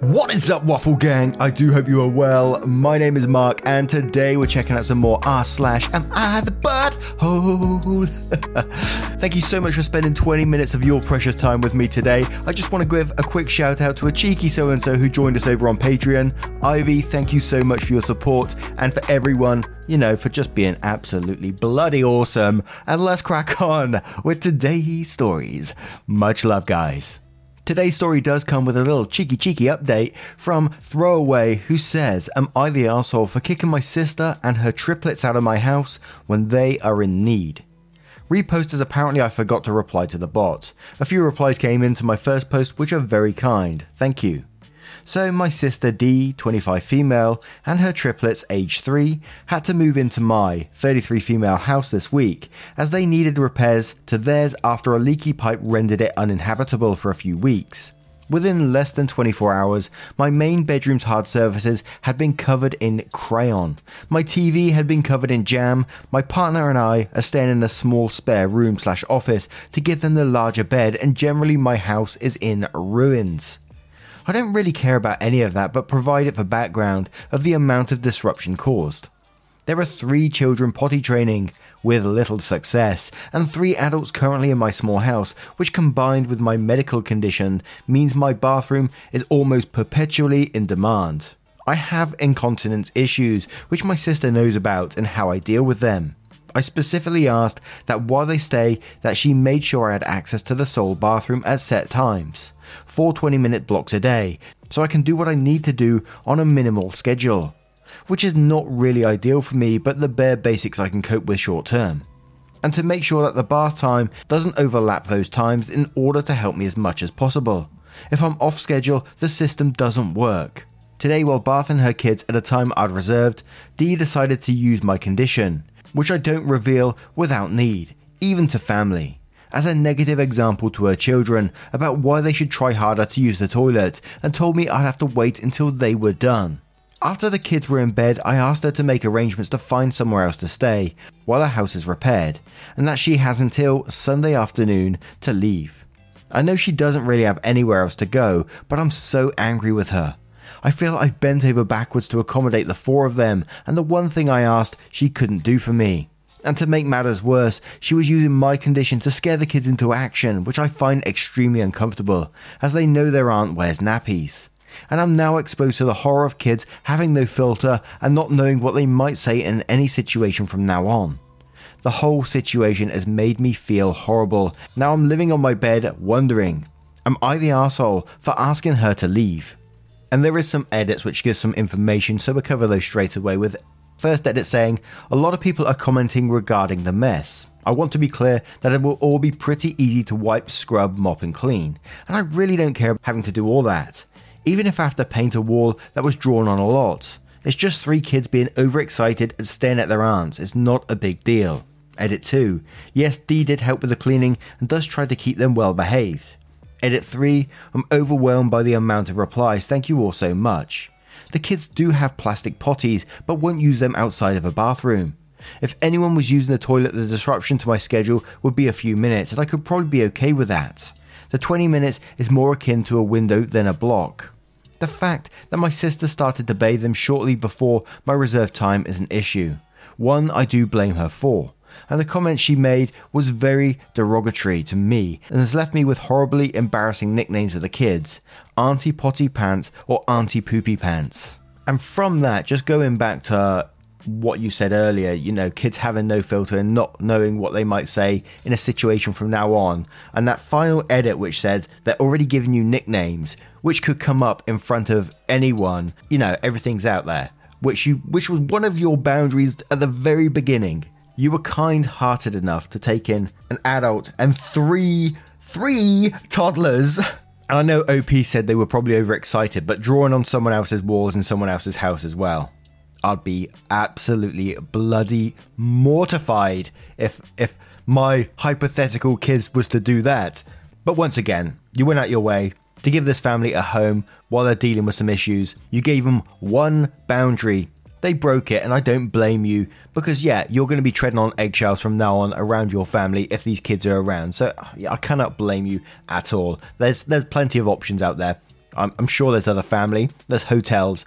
What is up, Waffle Gang? I do hope you are well. My name is Mark, and today we're checking out some more r slash Am I the butthole? Thank you so much for spending 20 minutes of your precious time with me today. I just want to give a quick shout out to a cheeky so and so who joined us over on Patreon. Ivy, thank you so much for your support, and for everyone, you know, for just being absolutely bloody awesome. And let's crack on with today's stories. Much love, guys. Today's story does come with a little cheeky cheeky update from Throwaway, who says, Am I the asshole for kicking my sister and her triplets out of my house when they are in need? Repost as apparently I forgot to reply to the bot. A few replies came into my first post, which are very kind. Thank you. So, my sister D, 25 female, and her triplets, age 3, had to move into my 33 female house this week as they needed repairs to theirs after a leaky pipe rendered it uninhabitable for a few weeks. Within less than 24 hours, my main bedroom's hard surfaces had been covered in crayon. My TV had been covered in jam. My partner and I are staying in a small spare room slash office to give them the larger bed, and generally my house is in ruins. I don't really care about any of that, but provide it for background of the amount of disruption caused. There are three children potty training, with little success, and three adults currently in my small house, which combined with my medical condition means my bathroom is almost perpetually in demand. I have incontinence issues, which my sister knows about and how I deal with them. I specifically asked that while they stay, that she made sure I had access to the sole bathroom at set times four 20 minute blocks a day, so I can do what I need to do on a minimal schedule. Which is not really ideal for me, but the bare basics I can cope with short term. And to make sure that the bath time doesn't overlap those times in order to help me as much as possible. If I'm off schedule, the system doesn't work. Today, while bathing her kids at a time I'd reserved, Dee decided to use my condition, which I don't reveal without need, even to family as a negative example to her children about why they should try harder to use the toilet and told me I'd have to wait until they were done. After the kids were in bed, I asked her to make arrangements to find somewhere else to stay while her house is repaired, and that she has until Sunday afternoon to leave. I know she doesn't really have anywhere else to go, but I'm so angry with her. I feel I've bent over backwards to accommodate the four of them, and the one thing I asked she couldn't do for me. And to make matters worse, she was using my condition to scare the kids into action, which I find extremely uncomfortable, as they know their aunt wears nappies. And I'm now exposed to the horror of kids having no filter and not knowing what they might say in any situation from now on. The whole situation has made me feel horrible. Now I'm living on my bed wondering, am I the asshole for asking her to leave? And there is some edits which give some information, so we'll cover those straight away with First edit saying, a lot of people are commenting regarding the mess. I want to be clear that it will all be pretty easy to wipe, scrub, mop, and clean, and I really don't care about having to do all that. Even if I have to paint a wall that was drawn on a lot. It's just three kids being overexcited and staring at their aunts. It's not a big deal. Edit 2. Yes, D did help with the cleaning and does try to keep them well behaved. Edit 3. I'm overwhelmed by the amount of replies. Thank you all so much. The kids do have plastic potties, but won't use them outside of a bathroom. If anyone was using the toilet, the disruption to my schedule would be a few minutes, and I could probably be okay with that. The 20 minutes is more akin to a window than a block. The fact that my sister started to bathe them shortly before my reserved time is an issue. One I do blame her for and the comment she made was very derogatory to me and has left me with horribly embarrassing nicknames for the kids Auntie Potty Pants or Auntie Poopy Pants. And from that, just going back to what you said earlier, you know, kids having no filter and not knowing what they might say in a situation from now on, and that final edit which said they're already giving you nicknames which could come up in front of anyone, you know, everything's out there. Which you which was one of your boundaries at the very beginning you were kind hearted enough to take in an adult and three, three toddlers And I know OP said they were probably overexcited, but drawing on someone else's walls in someone else's house as well. I'd be absolutely bloody mortified if if my hypothetical kids was to do that. But once again, you went out your way to give this family a home while they're dealing with some issues. You gave them one boundary. They broke it, and I don't blame you because, yeah, you're going to be treading on eggshells from now on around your family if these kids are around. So yeah, I cannot blame you at all. There's there's plenty of options out there. I'm, I'm sure there's other family, there's hotels,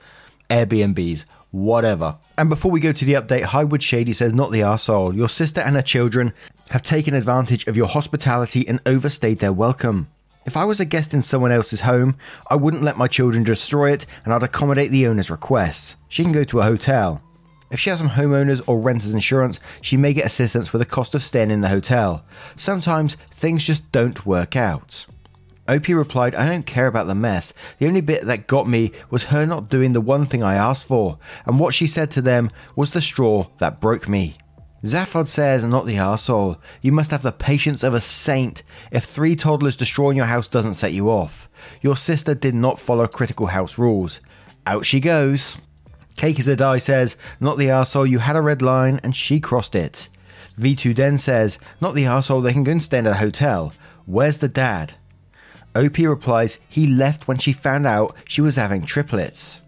Airbnbs, whatever. And before we go to the update, Highwood Shady says, Not the arsehole. Your sister and her children have taken advantage of your hospitality and overstayed their welcome. If I was a guest in someone else's home, I wouldn't let my children destroy it and I'd accommodate the owner's requests. She can go to a hotel. If she has some homeowners or renters insurance, she may get assistance with the cost of staying in the hotel. Sometimes things just don't work out. Opie replied, I don't care about the mess. The only bit that got me was her not doing the one thing I asked for, and what she said to them was the straw that broke me. Zaphod says, not the arsehole. You must have the patience of a saint if three toddlers destroying your house doesn't set you off. Your sister did not follow critical house rules. Out she goes. Cake is a die says, not the arsehole, you had a red line and she crossed it. V2 Den says, not the arsehole, they can go and stay in a hotel. Where's the dad? OP replies, he left when she found out she was having triplets.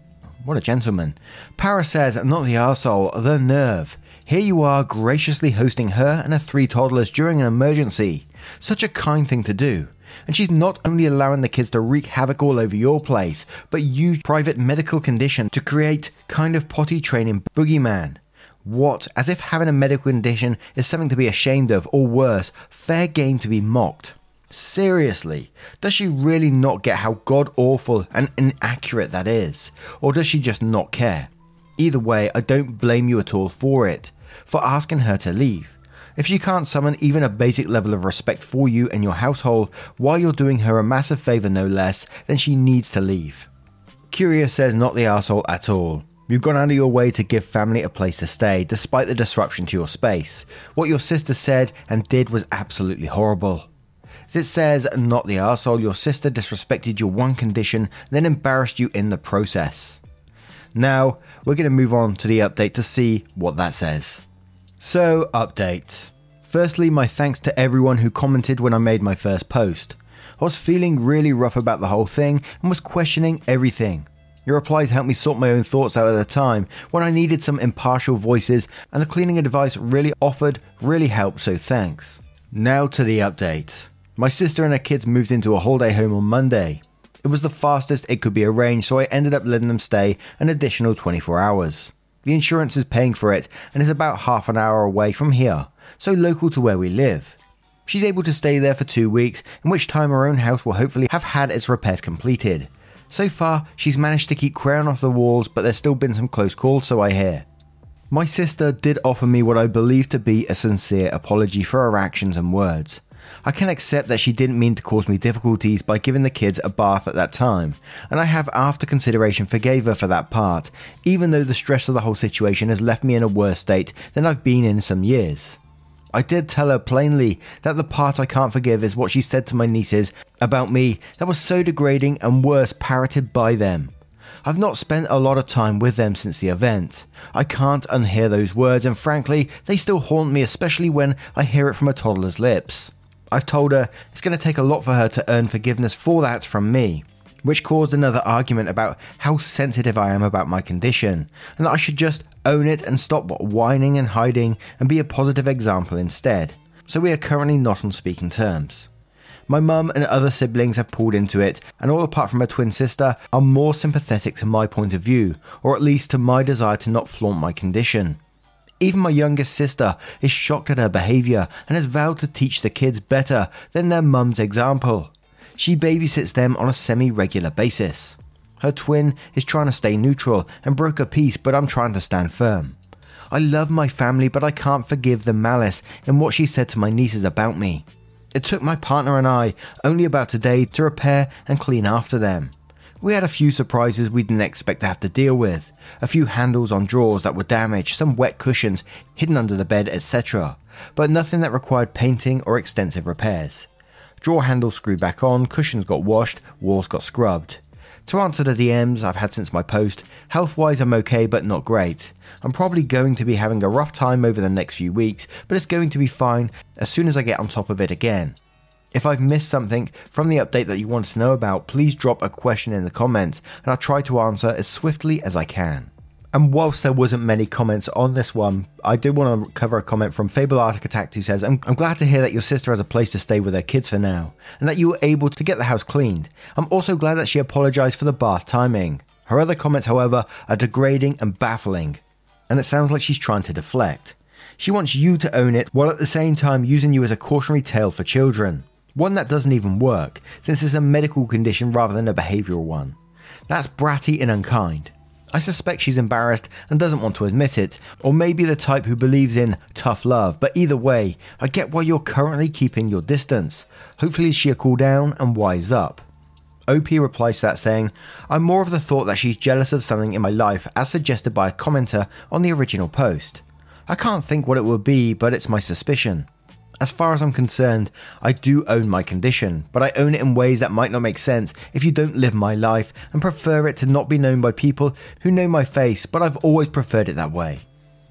What a gentleman. Para says, not the arsehole, the nerve. Here you are graciously hosting her and her three toddlers during an emergency. Such a kind thing to do. And she's not only allowing the kids to wreak havoc all over your place, but use private medical condition to create kind of potty training boogeyman. What, as if having a medical condition is something to be ashamed of, or worse, fair game to be mocked. Seriously, does she really not get how god awful and inaccurate that is? Or does she just not care? Either way, I don't blame you at all for it, for asking her to leave. If she can't summon even a basic level of respect for you and your household while you're doing her a massive favour no less, then she needs to leave. Curious says not the asshole at all. You've gone out of your way to give family a place to stay, despite the disruption to your space. What your sister said and did was absolutely horrible. As it says, not the asshole, your sister disrespected your one condition, then embarrassed you in the process. Now, we're going to move on to the update to see what that says. So, update. Firstly, my thanks to everyone who commented when I made my first post. I was feeling really rough about the whole thing and was questioning everything. Your replies helped me sort my own thoughts out at the time when I needed some impartial voices, and the cleaning advice really offered really helped, so thanks. Now to the update. My sister and her kids moved into a holiday home on Monday. It was the fastest it could be arranged, so I ended up letting them stay an additional 24 hours. The insurance is paying for it and is about half an hour away from here, so local to where we live. She's able to stay there for two weeks, in which time her own house will hopefully have had its repairs completed. So far, she's managed to keep crayon off the walls, but there's still been some close calls, so I hear. My sister did offer me what I believe to be a sincere apology for her actions and words. I can accept that she didn't mean to cause me difficulties by giving the kids a bath at that time, and I have, after consideration, forgave her for that part, even though the stress of the whole situation has left me in a worse state than I've been in some years. I did tell her plainly that the part I can't forgive is what she said to my nieces about me that was so degrading and worse parroted by them. I've not spent a lot of time with them since the event. I can't unhear those words, and frankly, they still haunt me, especially when I hear it from a toddler's lips. I've told her it's going to take a lot for her to earn forgiveness for that from me, which caused another argument about how sensitive I am about my condition, and that I should just own it and stop whining and hiding and be a positive example instead. So we are currently not on speaking terms. My mum and other siblings have pulled into it, and all apart from her twin sister are more sympathetic to my point of view, or at least to my desire to not flaunt my condition. Even my youngest sister is shocked at her behaviour and has vowed to teach the kids better than their mum's example. She babysits them on a semi regular basis. Her twin is trying to stay neutral and broke a piece, but I'm trying to stand firm. I love my family, but I can't forgive the malice in what she said to my nieces about me. It took my partner and I only about a day to repair and clean after them. We had a few surprises we didn't expect to have to deal with. A few handles on drawers that were damaged, some wet cushions hidden under the bed, etc. But nothing that required painting or extensive repairs. Drawer handles screwed back on, cushions got washed, walls got scrubbed. To answer the DMs I've had since my post, health wise I'm okay but not great. I'm probably going to be having a rough time over the next few weeks, but it's going to be fine as soon as I get on top of it again. If I've missed something from the update that you want to know about, please drop a question in the comments and I'll try to answer as swiftly as I can. And whilst there wasn't many comments on this one, I do want to cover a comment from Fable Arctic Attack who says, I'm, I'm glad to hear that your sister has a place to stay with her kids for now, and that you were able to get the house cleaned. I'm also glad that she apologised for the bath timing. Her other comments, however, are degrading and baffling, and it sounds like she's trying to deflect. She wants you to own it while at the same time using you as a cautionary tale for children. One that doesn't even work, since it's a medical condition rather than a behavioural one. That's bratty and unkind. I suspect she's embarrassed and doesn't want to admit it, or maybe the type who believes in tough love, but either way, I get why you're currently keeping your distance. Hopefully, she'll cool down and wise up. OP replies to that saying, I'm more of the thought that she's jealous of something in my life, as suggested by a commenter on the original post. I can't think what it would be, but it's my suspicion. As far as I'm concerned, I do own my condition, but I own it in ways that might not make sense if you don't live my life and prefer it to not be known by people who know my face, but I've always preferred it that way.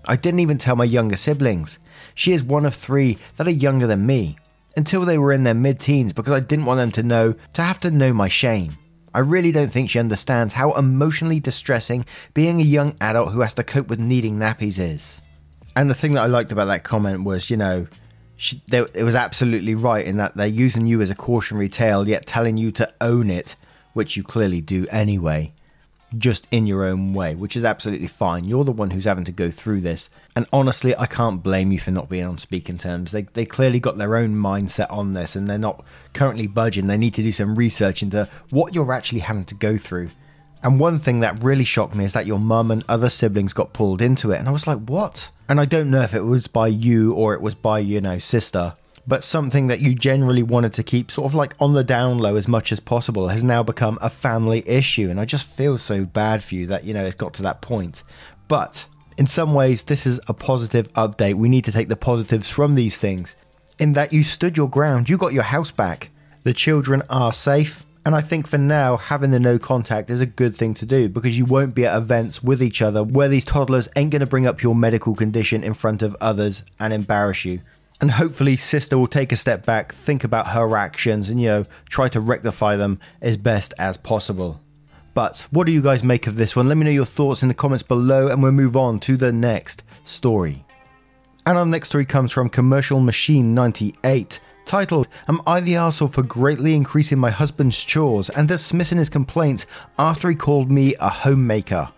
I didn't even tell my younger siblings. She is one of three that are younger than me, until they were in their mid teens because I didn't want them to know, to have to know my shame. I really don't think she understands how emotionally distressing being a young adult who has to cope with needing nappies is. And the thing that I liked about that comment was, you know, she, they, it was absolutely right in that they're using you as a cautionary tale, yet telling you to own it, which you clearly do anyway, just in your own way, which is absolutely fine. You're the one who's having to go through this. And honestly, I can't blame you for not being on speaking terms. They, they clearly got their own mindset on this and they're not currently budging. They need to do some research into what you're actually having to go through. And one thing that really shocked me is that your mum and other siblings got pulled into it. And I was like, what? And I don't know if it was by you or it was by, you know, sister, but something that you generally wanted to keep sort of like on the down low as much as possible has now become a family issue. And I just feel so bad for you that, you know, it's got to that point. But in some ways, this is a positive update. We need to take the positives from these things. In that you stood your ground, you got your house back. The children are safe, and I think for now, having the no contact is a good thing to do because you won't be at events with each other where these toddlers ain't going to bring up your medical condition in front of others and embarrass you. And hopefully, sister will take a step back, think about her actions, and you know, try to rectify them as best as possible. But what do you guys make of this one? Let me know your thoughts in the comments below, and we'll move on to the next story. And our next story comes from Commercial Machine 98 titled Am I the arsehole for greatly increasing my husband's chores and dismissing his complaints after he called me a homemaker?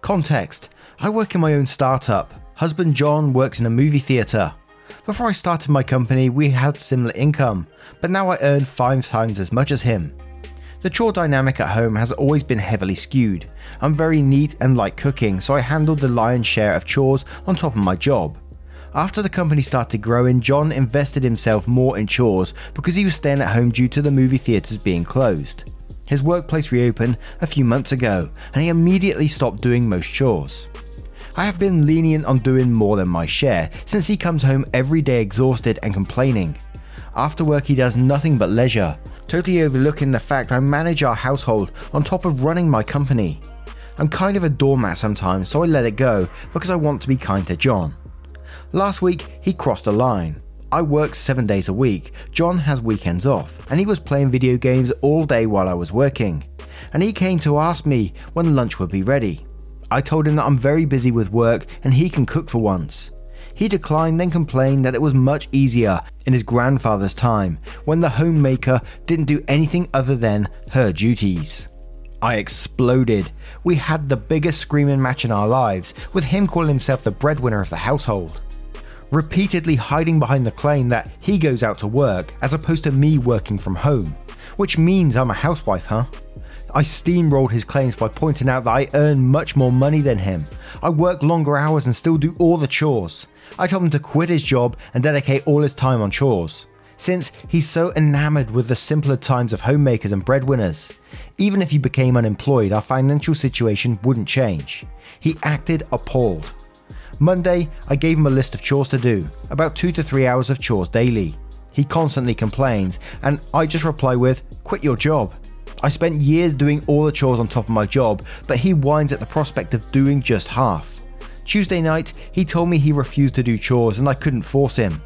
Context I work in my own startup. Husband John works in a movie theatre. Before I started my company, we had similar income, but now I earn five times as much as him. The chore dynamic at home has always been heavily skewed. I'm very neat and like cooking, so I handled the lion's share of chores on top of my job. After the company started growing, John invested himself more in chores because he was staying at home due to the movie theatres being closed. His workplace reopened a few months ago, and he immediately stopped doing most chores. I have been lenient on doing more than my share since he comes home every day exhausted and complaining. After work, he does nothing but leisure, totally overlooking the fact I manage our household on top of running my company. I'm kind of a doormat sometimes, so I let it go because I want to be kind to John. Last week, he crossed a line. I work seven days a week, John has weekends off, and he was playing video games all day while I was working. And he came to ask me when lunch would be ready. I told him that I'm very busy with work and he can cook for once. He declined, then complained that it was much easier in his grandfather's time when the homemaker didn't do anything other than her duties. I exploded. We had the biggest screaming match in our lives, with him calling himself the breadwinner of the household repeatedly hiding behind the claim that he goes out to work as opposed to me working from home. Which means I'm a housewife, huh? I steamrolled his claims by pointing out that I earn much more money than him. I work longer hours and still do all the chores. I told him to quit his job and dedicate all his time on chores. Since he's so enamored with the simpler times of homemakers and breadwinners. Even if he became unemployed, our financial situation wouldn't change. He acted appalled. Monday, I gave him a list of chores to do, about two to three hours of chores daily. He constantly complains, and I just reply with, Quit your job. I spent years doing all the chores on top of my job, but he whines at the prospect of doing just half. Tuesday night, he told me he refused to do chores and I couldn't force him.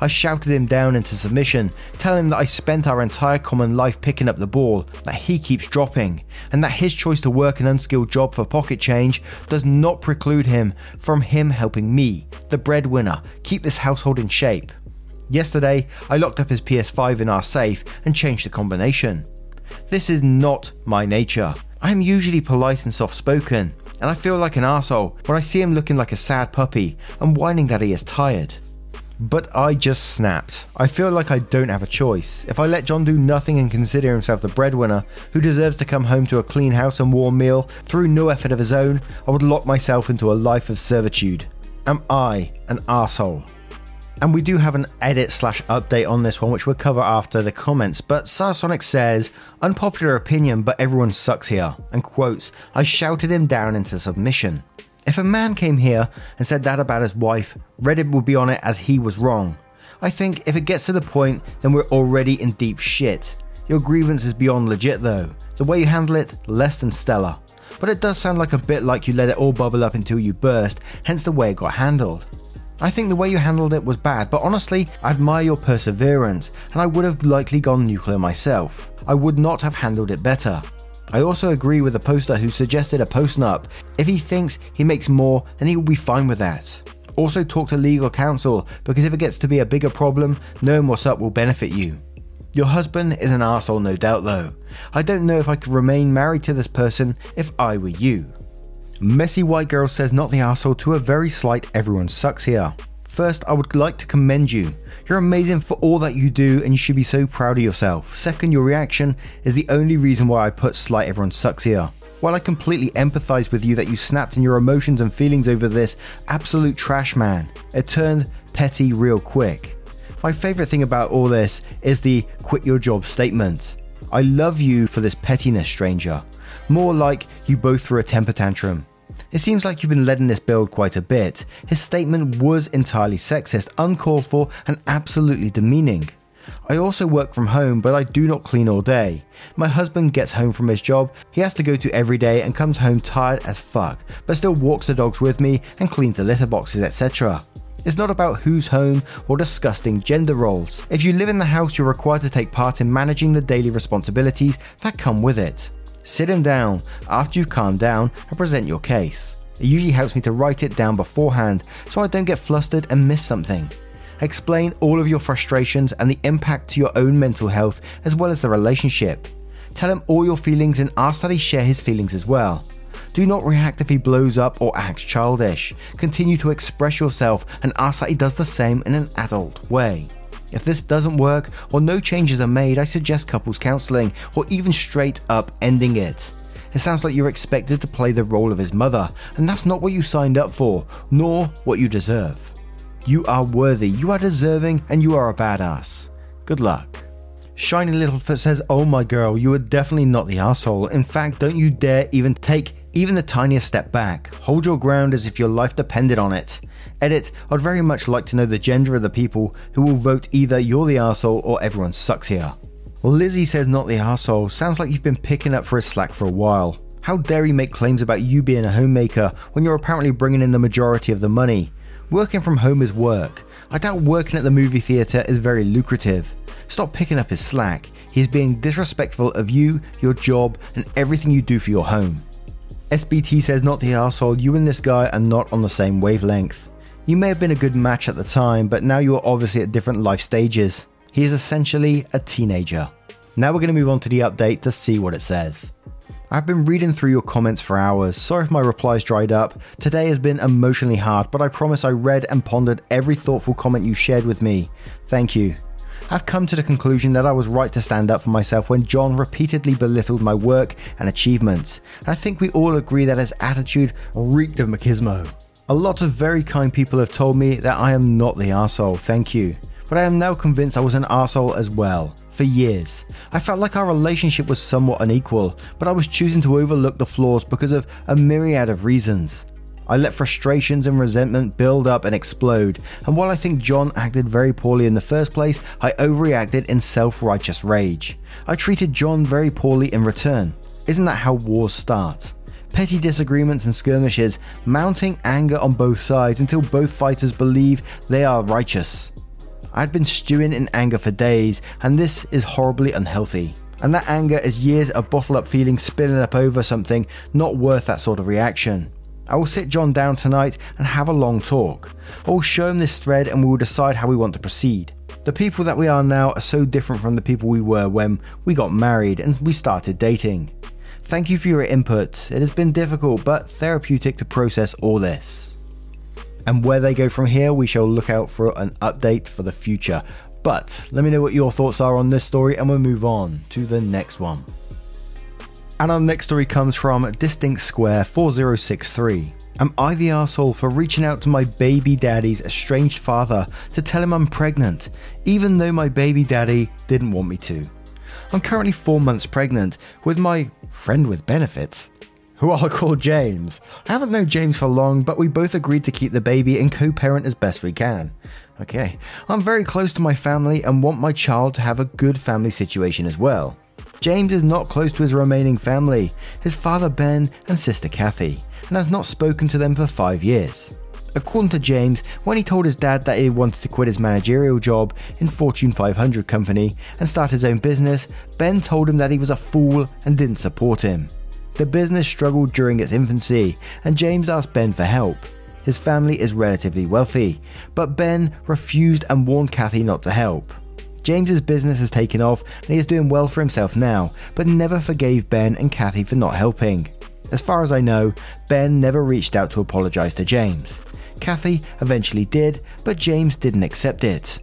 I shouted him down into submission, telling him that I spent our entire common life picking up the ball that he keeps dropping, and that his choice to work an unskilled job for pocket change does not preclude him from him helping me, the breadwinner, keep this household in shape. Yesterday, I locked up his PS5 in our safe and changed the combination. This is not my nature. I am usually polite and soft spoken, and I feel like an asshole when I see him looking like a sad puppy and whining that he is tired. But I just snapped. I feel like I don't have a choice. If I let John do nothing and consider himself the breadwinner, who deserves to come home to a clean house and warm meal through no effort of his own, I would lock myself into a life of servitude. Am I an asshole? And we do have an edit slash update on this one, which we'll cover after the comments. But Sarsonic says, unpopular opinion, but everyone sucks here. And quotes, I shouted him down into submission. If a man came here and said that about his wife, Reddit would be on it as he was wrong. I think if it gets to the point, then we're already in deep shit. Your grievance is beyond legit though. The way you handle it, less than stellar. But it does sound like a bit like you let it all bubble up until you burst, hence the way it got handled. I think the way you handled it was bad, but honestly, I admire your perseverance, and I would have likely gone nuclear myself. I would not have handled it better. I also agree with the poster who suggested a post nup. If he thinks he makes more, then he will be fine with that. Also, talk to legal counsel because if it gets to be a bigger problem, knowing what's up will benefit you. Your husband is an asshole, no doubt, though. I don't know if I could remain married to this person if I were you. Messy White Girl says not the asshole to a very slight everyone sucks here. First, I would like to commend you. You're amazing for all that you do and you should be so proud of yourself. Second, your reaction is the only reason why I put slight everyone sucks here. While I completely empathize with you that you snapped in your emotions and feelings over this absolute trash man, it turned petty real quick. My favorite thing about all this is the quit your job statement. I love you for this pettiness, stranger. More like you both threw a temper tantrum. It seems like you've been led in this build quite a bit. His statement was entirely sexist, uncalled for, and absolutely demeaning. I also work from home, but I do not clean all day. My husband gets home from his job, he has to go to every day and comes home tired as fuck, but still walks the dogs with me and cleans the litter boxes, etc. It's not about who's home or disgusting gender roles. If you live in the house, you're required to take part in managing the daily responsibilities that come with it. Sit him down after you've calmed down and present your case. It usually helps me to write it down beforehand so I don't get flustered and miss something. Explain all of your frustrations and the impact to your own mental health as well as the relationship. Tell him all your feelings and ask that he share his feelings as well. Do not react if he blows up or acts childish. Continue to express yourself and ask that he does the same in an adult way. If this doesn't work or no changes are made, I suggest couples counseling or even straight up ending it. It sounds like you're expected to play the role of his mother, and that's not what you signed up for, nor what you deserve. You are worthy, you are deserving, and you are a badass. Good luck. Shiny Littlefoot says, Oh my girl, you are definitely not the asshole. In fact, don't you dare even take even the tiniest step back. Hold your ground as if your life depended on it. Edit, I'd very much like to know the gender of the people who will vote either you're the asshole or everyone sucks here. Well, Lizzie says not the asshole. Sounds like you've been picking up for his slack for a while. How dare he make claims about you being a homemaker when you're apparently bringing in the majority of the money? Working from home is work. I doubt working at the movie theatre is very lucrative. Stop picking up his slack. He's being disrespectful of you, your job, and everything you do for your home. SBT says, Not the asshole, you and this guy are not on the same wavelength. You may have been a good match at the time, but now you are obviously at different life stages. He is essentially a teenager. Now we're going to move on to the update to see what it says. I've been reading through your comments for hours. Sorry if my replies dried up. Today has been emotionally hard, but I promise I read and pondered every thoughtful comment you shared with me. Thank you. I've come to the conclusion that I was right to stand up for myself when John repeatedly belittled my work and achievements. And I think we all agree that his attitude reeked of machismo. A lot of very kind people have told me that I am not the arsehole, thank you. But I am now convinced I was an arsehole as well. For years. I felt like our relationship was somewhat unequal, but I was choosing to overlook the flaws because of a myriad of reasons. I let frustrations and resentment build up and explode, and while I think John acted very poorly in the first place, I overreacted in self righteous rage. I treated John very poorly in return. Isn't that how wars start? Petty disagreements and skirmishes, mounting anger on both sides until both fighters believe they are righteous. I'd been stewing in anger for days, and this is horribly unhealthy. And that anger is years of bottled up feelings spilling up over something not worth that sort of reaction. I will sit John down tonight and have a long talk. I will show him this thread and we will decide how we want to proceed. The people that we are now are so different from the people we were when we got married and we started dating. Thank you for your input. It has been difficult but therapeutic to process all this. And where they go from here, we shall look out for an update for the future. But let me know what your thoughts are on this story and we'll move on to the next one. And our next story comes from Distinct Square 4063. Am I the asshole for reaching out to my baby daddy's estranged father to tell him I'm pregnant, even though my baby daddy didn't want me to? I'm currently four months pregnant with my friend with benefits, who I'll call James. I haven't known James for long, but we both agreed to keep the baby and co parent as best we can. Okay, I'm very close to my family and want my child to have a good family situation as well. James is not close to his remaining family, his father Ben and sister Kathy, and has not spoken to them for five years. According to James, when he told his dad that he wanted to quit his managerial job in Fortune 500 company and start his own business, Ben told him that he was a fool and didn't support him. The business struggled during its infancy, and James asked Ben for help. His family is relatively wealthy, but Ben refused and warned Kathy not to help. James's business has taken off and he is doing well for himself now, but never forgave Ben and Kathy for not helping. As far as I know, Ben never reached out to apologise to James. Kathy eventually did, but James didn't accept it.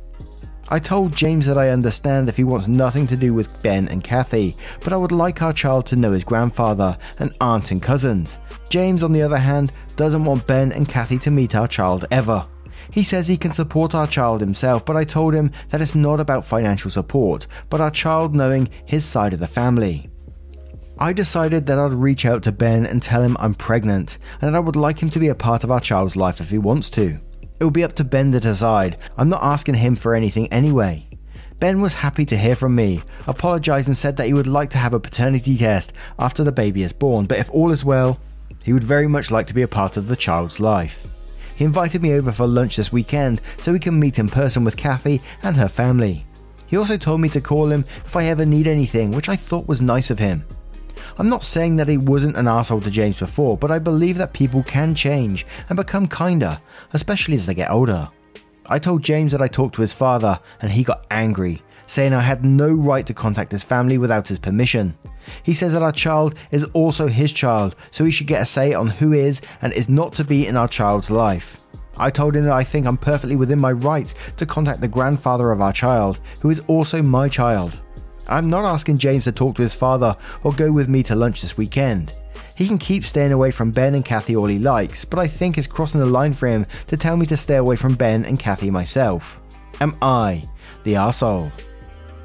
I told James that I understand if he wants nothing to do with Ben and Kathy, but I would like our child to know his grandfather and aunt and cousins. James, on the other hand, doesn't want Ben and Kathy to meet our child ever. He says he can support our child himself, but I told him that it's not about financial support, but our child knowing his side of the family. I decided that I'd reach out to Ben and tell him I'm pregnant and that I would like him to be a part of our child's life if he wants to. It will be up to Ben to decide. I'm not asking him for anything anyway. Ben was happy to hear from me, apologised and said that he would like to have a paternity test after the baby is born, but if all is well, he would very much like to be a part of the child's life. He invited me over for lunch this weekend so we can meet in person with Kathy and her family. He also told me to call him if I ever need anything, which I thought was nice of him. I'm not saying that he wasn't an asshole to James before, but I believe that people can change and become kinder, especially as they get older. I told James that I talked to his father, and he got angry, saying I had no right to contact his family without his permission. He says that our child is also his child, so he should get a say on who is and is not to be in our child's life. I told him that I think I'm perfectly within my rights to contact the grandfather of our child, who is also my child. I'm not asking James to talk to his father or go with me to lunch this weekend. He can keep staying away from Ben and Kathy all he likes, but I think it's crossing the line for him to tell me to stay away from Ben and Kathy myself. Am I the asshole?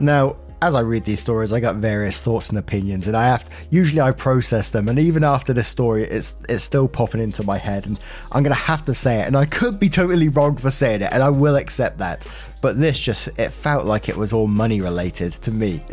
Now, as I read these stories, I got various thoughts and opinions, and I have to, usually I process them, and even after this story, it's it's still popping into my head, and I'm gonna have to say it, and I could be totally wrong for saying it, and I will accept that. But this just it felt like it was all money related to me.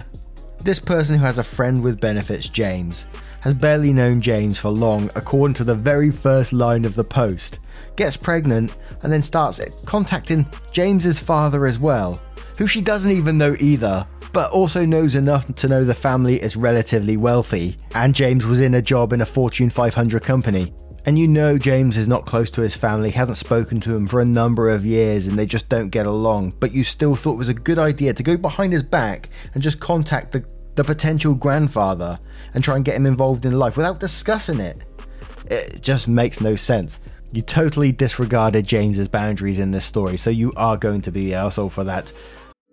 this person who has a friend with benefits, James, has barely known James for long, according to the very first line of the post. Gets pregnant and then starts contacting James's father as well who she doesn't even know either, but also knows enough to know the family is relatively wealthy, and James was in a job in a Fortune 500 company. And you know James is not close to his family, hasn't spoken to him for a number of years, and they just don't get along, but you still thought it was a good idea to go behind his back and just contact the, the potential grandfather and try and get him involved in life without discussing it. It just makes no sense. You totally disregarded James's boundaries in this story, so you are going to be the asshole for that.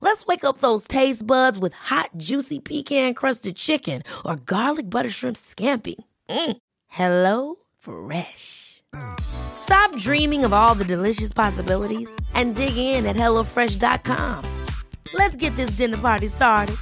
Let's wake up those taste buds with hot, juicy pecan-crusted chicken or garlic butter shrimp scampi. Mm. Hello Fresh. Stop dreaming of all the delicious possibilities and dig in at HelloFresh.com. Let's get this dinner party started.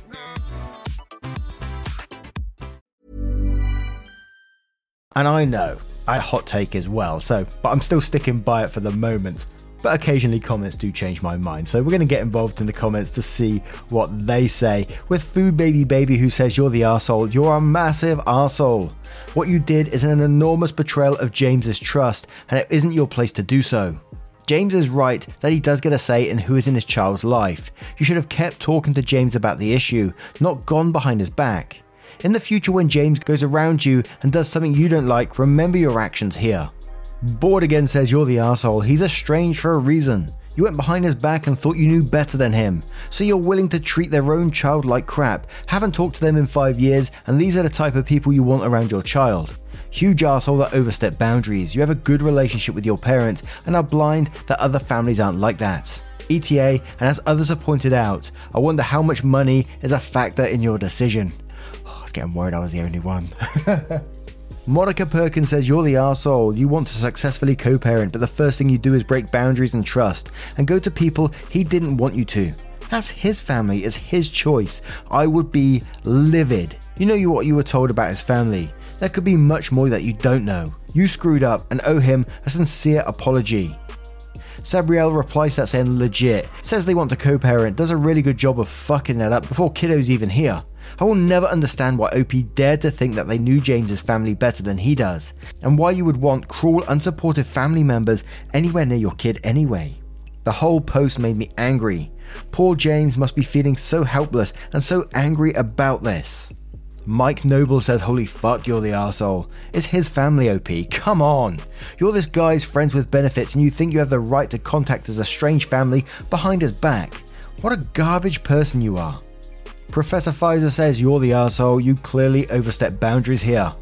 And I know I hot take as well, so but I'm still sticking by it for the moment. But occasionally comments do change my mind, so we're going to get involved in the comments to see what they say. With Food Baby Baby who says you're the arsehole, you're a massive arsehole. What you did is an enormous betrayal of James's trust, and it isn't your place to do so. James is right that he does get a say in who is in his child's life. You should have kept talking to James about the issue, not gone behind his back. In the future, when James goes around you and does something you don't like, remember your actions here. Bored again says you're the asshole. He's estranged for a reason. You went behind his back and thought you knew better than him. So you're willing to treat their own child like crap, haven't talked to them in five years, and these are the type of people you want around your child. Huge asshole that overstep boundaries. You have a good relationship with your parents and are blind that other families aren't like that. ETA, and as others have pointed out, I wonder how much money is a factor in your decision. Oh, I was getting worried I was the only one. Monica Perkins says you're the arsehole. You want to successfully co parent, but the first thing you do is break boundaries and trust and go to people he didn't want you to. That's his family, it's his choice. I would be livid. You know what you were told about his family. There could be much more that you don't know. You screwed up and owe him a sincere apology. Sabriel replies that saying legit, says they want to co parent, does a really good job of fucking that up before kiddo's even here. I will never understand why OP dared to think that they knew James's family better than he does, and why you would want cruel, unsupportive family members anywhere near your kid anyway. The whole post made me angry. Poor James must be feeling so helpless and so angry about this. Mike Noble says, Holy fuck, you're the asshole. It's his family, OP. Come on. You're this guy's friends with benefits and you think you have the right to contact his estranged family behind his back. What a garbage person you are. Professor Pfizer says, You're the asshole. You clearly overstep boundaries here.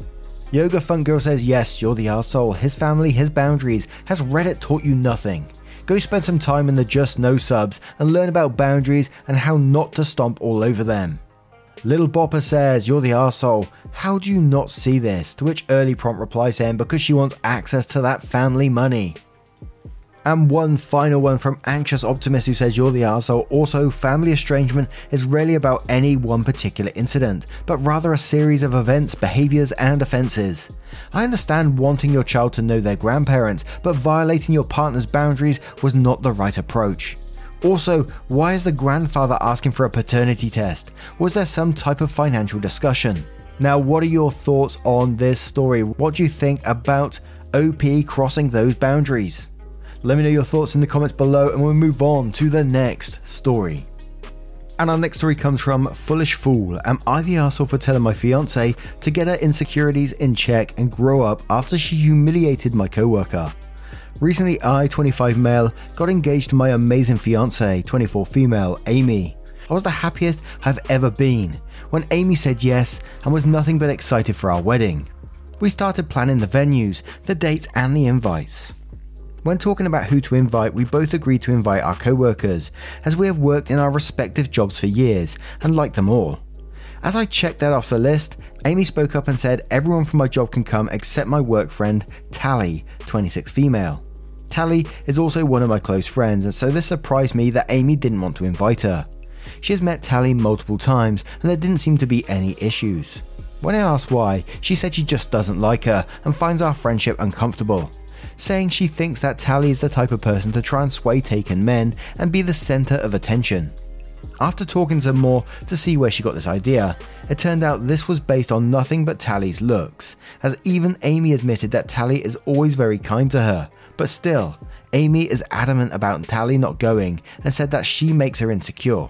Yoga Funk Girl says, Yes, you're the asshole. His family, his boundaries. Has Reddit taught you nothing? Go spend some time in the Just No subs and learn about boundaries and how not to stomp all over them. Little Bopper says, You're the asshole. How do you not see this? To which Early Prompt replies saying, Because she wants access to that family money. And one final one from Anxious Optimist who says you're the arsehole. Also, family estrangement is rarely about any one particular incident, but rather a series of events, behaviors, and offenses. I understand wanting your child to know their grandparents, but violating your partner's boundaries was not the right approach. Also, why is the grandfather asking for a paternity test? Was there some type of financial discussion? Now, what are your thoughts on this story? What do you think about OP crossing those boundaries? Let me know your thoughts in the comments below and we'll move on to the next story. And our next story comes from Foolish Fool. Am I the asshole for telling my fiance to get her insecurities in check and grow up after she humiliated my coworker? Recently, I, 25 male, got engaged to my amazing fiance, 24 female, Amy. I was the happiest I've ever been when Amy said yes and was nothing but excited for our wedding. We started planning the venues, the dates, and the invites. When talking about who to invite, we both agreed to invite our co workers, as we have worked in our respective jobs for years and like them all. As I checked that off the list, Amy spoke up and said everyone from my job can come except my work friend, Tally, 26 female. Tally is also one of my close friends, and so this surprised me that Amy didn't want to invite her. She has met Tally multiple times, and there didn't seem to be any issues. When I asked why, she said she just doesn't like her and finds our friendship uncomfortable, saying she thinks that Tally is the type of person to try and sway taken men and be the centre of attention. After talking some more to see where she got this idea, it turned out this was based on nothing but Tally's looks, as even Amy admitted that Tally is always very kind to her, but still, Amy is adamant about Tally not going and said that she makes her insecure.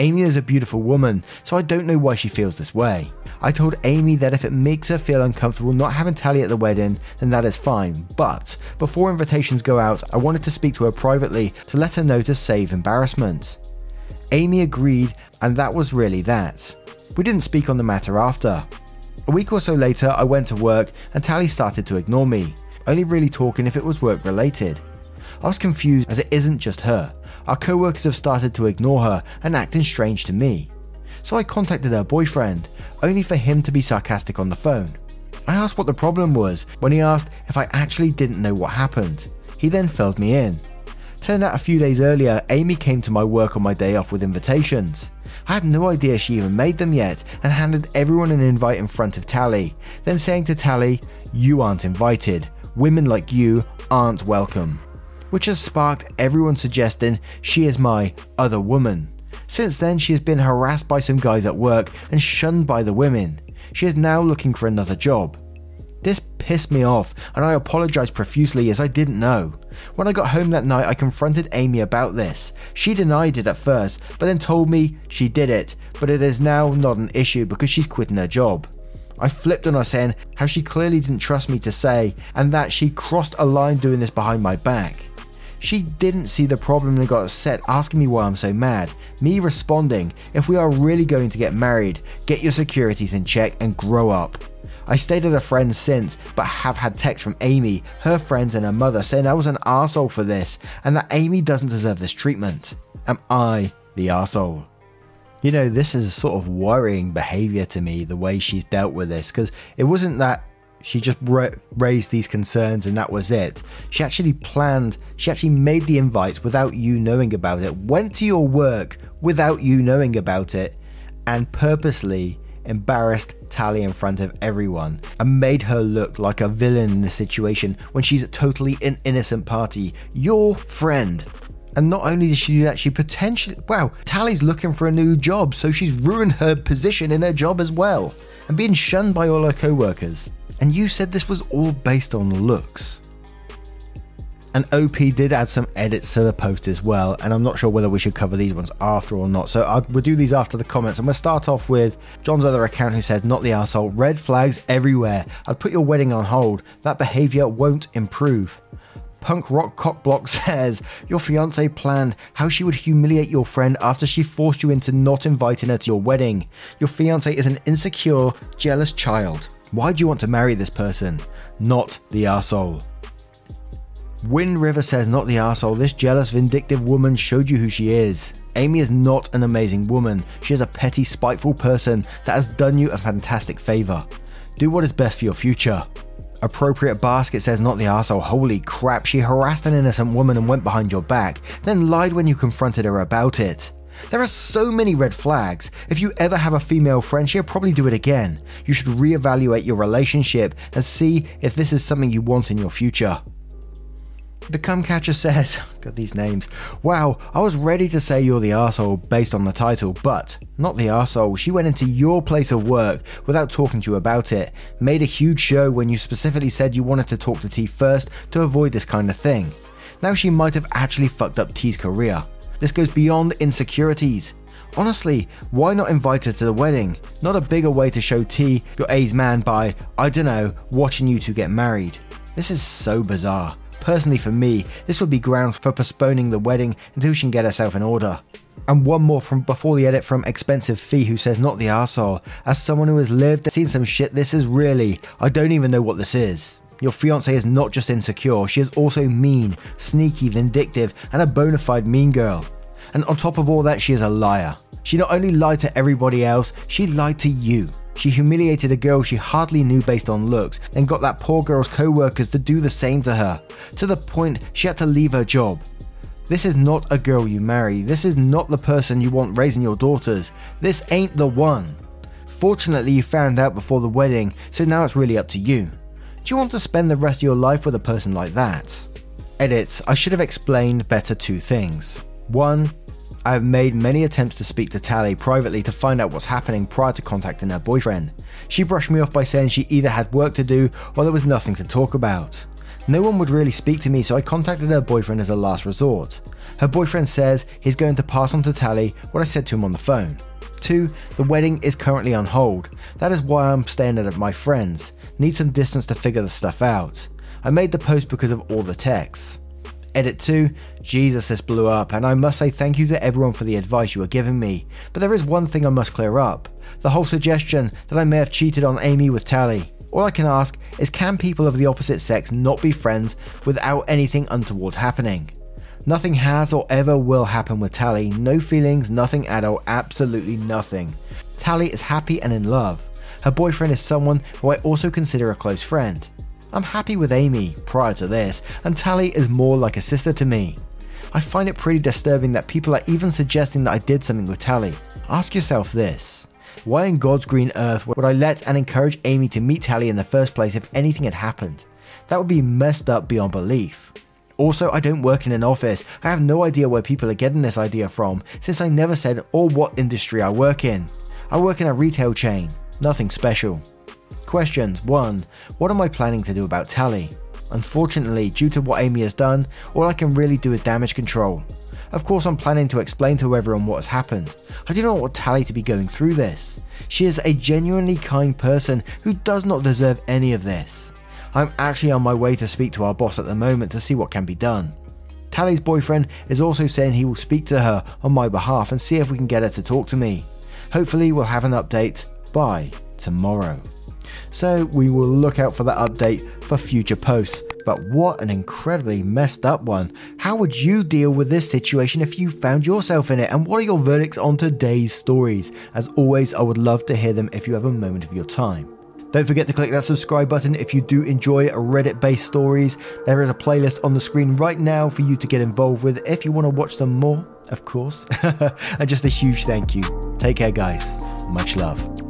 Amy is a beautiful woman, so I don't know why she feels this way. I told Amy that if it makes her feel uncomfortable not having Tally at the wedding, then that is fine, but before invitations go out, I wanted to speak to her privately to let her know to save embarrassment. Amy agreed, and that was really that. We didn't speak on the matter after. A week or so later, I went to work and Tally started to ignore me, only really talking if it was work related. I was confused as it isn't just her. Our co workers have started to ignore her and acting strange to me. So I contacted her boyfriend, only for him to be sarcastic on the phone. I asked what the problem was when he asked if I actually didn't know what happened. He then filled me in. Turned out a few days earlier, Amy came to my work on my day off with invitations. I had no idea she even made them yet and handed everyone an invite in front of Tally, then saying to Tally, You aren't invited. Women like you aren't welcome. Which has sparked everyone suggesting she is my other woman. Since then, she has been harassed by some guys at work and shunned by the women. She is now looking for another job. This pissed me off, and I apologized profusely as I didn't know. When I got home that night, I confronted Amy about this. She denied it at first, but then told me she did it, but it is now not an issue because she's quitting her job. I flipped on her saying how she clearly didn't trust me to say, and that she crossed a line doing this behind my back. She didn't see the problem and got upset, asking me why I'm so mad. Me responding, if we are really going to get married, get your securities in check and grow up. I stayed at a friend's since, but have had texts from Amy, her friends, and her mother saying I was an arsehole for this and that Amy doesn't deserve this treatment. Am I the arsehole? You know, this is a sort of worrying behavior to me, the way she's dealt with this, because it wasn't that she just ra- raised these concerns and that was it. She actually planned, she actually made the invites without you knowing about it, went to your work without you knowing about it, and purposely embarrassed Tally in front of everyone and made her look like a villain in the situation when she's a totally an innocent party. Your friend. And not only did she do that, she potentially. Wow, Tally's looking for a new job, so she's ruined her position in her job as well. And being shunned by all her co workers. And you said this was all based on looks. And OP did add some edits to the post as well, and I'm not sure whether we should cover these ones after or not. So I'll, we'll do these after the comments. I'm going to start off with John's other account who says, Not the asshole, red flags everywhere. I'd put your wedding on hold. That behavior won't improve. Punk Rock Cockblock says, Your fiance planned how she would humiliate your friend after she forced you into not inviting her to your wedding. Your fiance is an insecure, jealous child. Why do you want to marry this person? Not the asshole. Wind River says, Not the asshole. This jealous, vindictive woman showed you who she is. Amy is not an amazing woman. She is a petty, spiteful person that has done you a fantastic favor. Do what is best for your future. Appropriate Basket says, Not the asshole. Holy crap, she harassed an innocent woman and went behind your back, then lied when you confronted her about it. There are so many red flags. If you ever have a female friend, she'll probably do it again. You should reevaluate your relationship and see if this is something you want in your future. The Cumcatcher says, got these names. Wow, I was ready to say you're the asshole based on the title, but not the asshole. She went into your place of work without talking to you about it, made a huge show when you specifically said you wanted to talk to T first to avoid this kind of thing. Now she might have actually fucked up T's career. This goes beyond insecurities. Honestly, why not invite her to the wedding? Not a bigger way to show T your A's man by, I don't know, watching you two get married. This is so bizarre. Personally, for me, this would be grounds for postponing the wedding until she can get herself in order. And one more from before the edit from Expensive Fee who says, Not the arsehole. As someone who has lived and seen some shit, this is really, I don't even know what this is. Your fiance is not just insecure, she is also mean, sneaky, vindictive, and a bona fide mean girl. And on top of all that, she is a liar. She not only lied to everybody else, she lied to you. She humiliated a girl she hardly knew based on looks, and got that poor girl's co workers to do the same to her, to the point she had to leave her job. This is not a girl you marry. This is not the person you want raising your daughters. This ain't the one. Fortunately, you found out before the wedding, so now it's really up to you. Do you want to spend the rest of your life with a person like that? Edits, I should have explained better two things. One, I have made many attempts to speak to Tally privately to find out what's happening prior to contacting her boyfriend. She brushed me off by saying she either had work to do or there was nothing to talk about. No one would really speak to me, so I contacted her boyfriend as a last resort. Her boyfriend says he's going to pass on to Tally what I said to him on the phone. 2. The wedding is currently on hold. That is why I'm staying at my friend's. Need some distance to figure the stuff out. I made the post because of all the texts. Edit 2 Jesus, this blew up, and I must say thank you to everyone for the advice you are giving me. But there is one thing I must clear up the whole suggestion that I may have cheated on Amy with Tally. All I can ask is can people of the opposite sex not be friends without anything untoward happening? Nothing has or ever will happen with Tally. No feelings, nothing at all, absolutely nothing. Tally is happy and in love. Her boyfriend is someone who I also consider a close friend. I'm happy with Amy prior to this, and Tally is more like a sister to me. I find it pretty disturbing that people are even suggesting that I did something with Tally. Ask yourself this why in God's green earth would I let and encourage Amy to meet Tally in the first place if anything had happened? That would be messed up beyond belief. Also, I don't work in an office. I have no idea where people are getting this idea from, since I never said or what industry I work in. I work in a retail chain, nothing special. Questions 1. What am I planning to do about Tally? Unfortunately, due to what Amy has done, all I can really do is damage control. Of course, I'm planning to explain to everyone what has happened. I do not want Tally to be going through this. She is a genuinely kind person who does not deserve any of this. I'm actually on my way to speak to our boss at the moment to see what can be done. Tally's boyfriend is also saying he will speak to her on my behalf and see if we can get her to talk to me. Hopefully, we'll have an update by tomorrow. So, we will look out for that update for future posts. But what an incredibly messed up one. How would you deal with this situation if you found yourself in it? And what are your verdicts on today's stories? As always, I would love to hear them if you have a moment of your time. Don't forget to click that subscribe button if you do enjoy Reddit based stories. There is a playlist on the screen right now for you to get involved with if you want to watch some more, of course. and just a huge thank you. Take care, guys. Much love.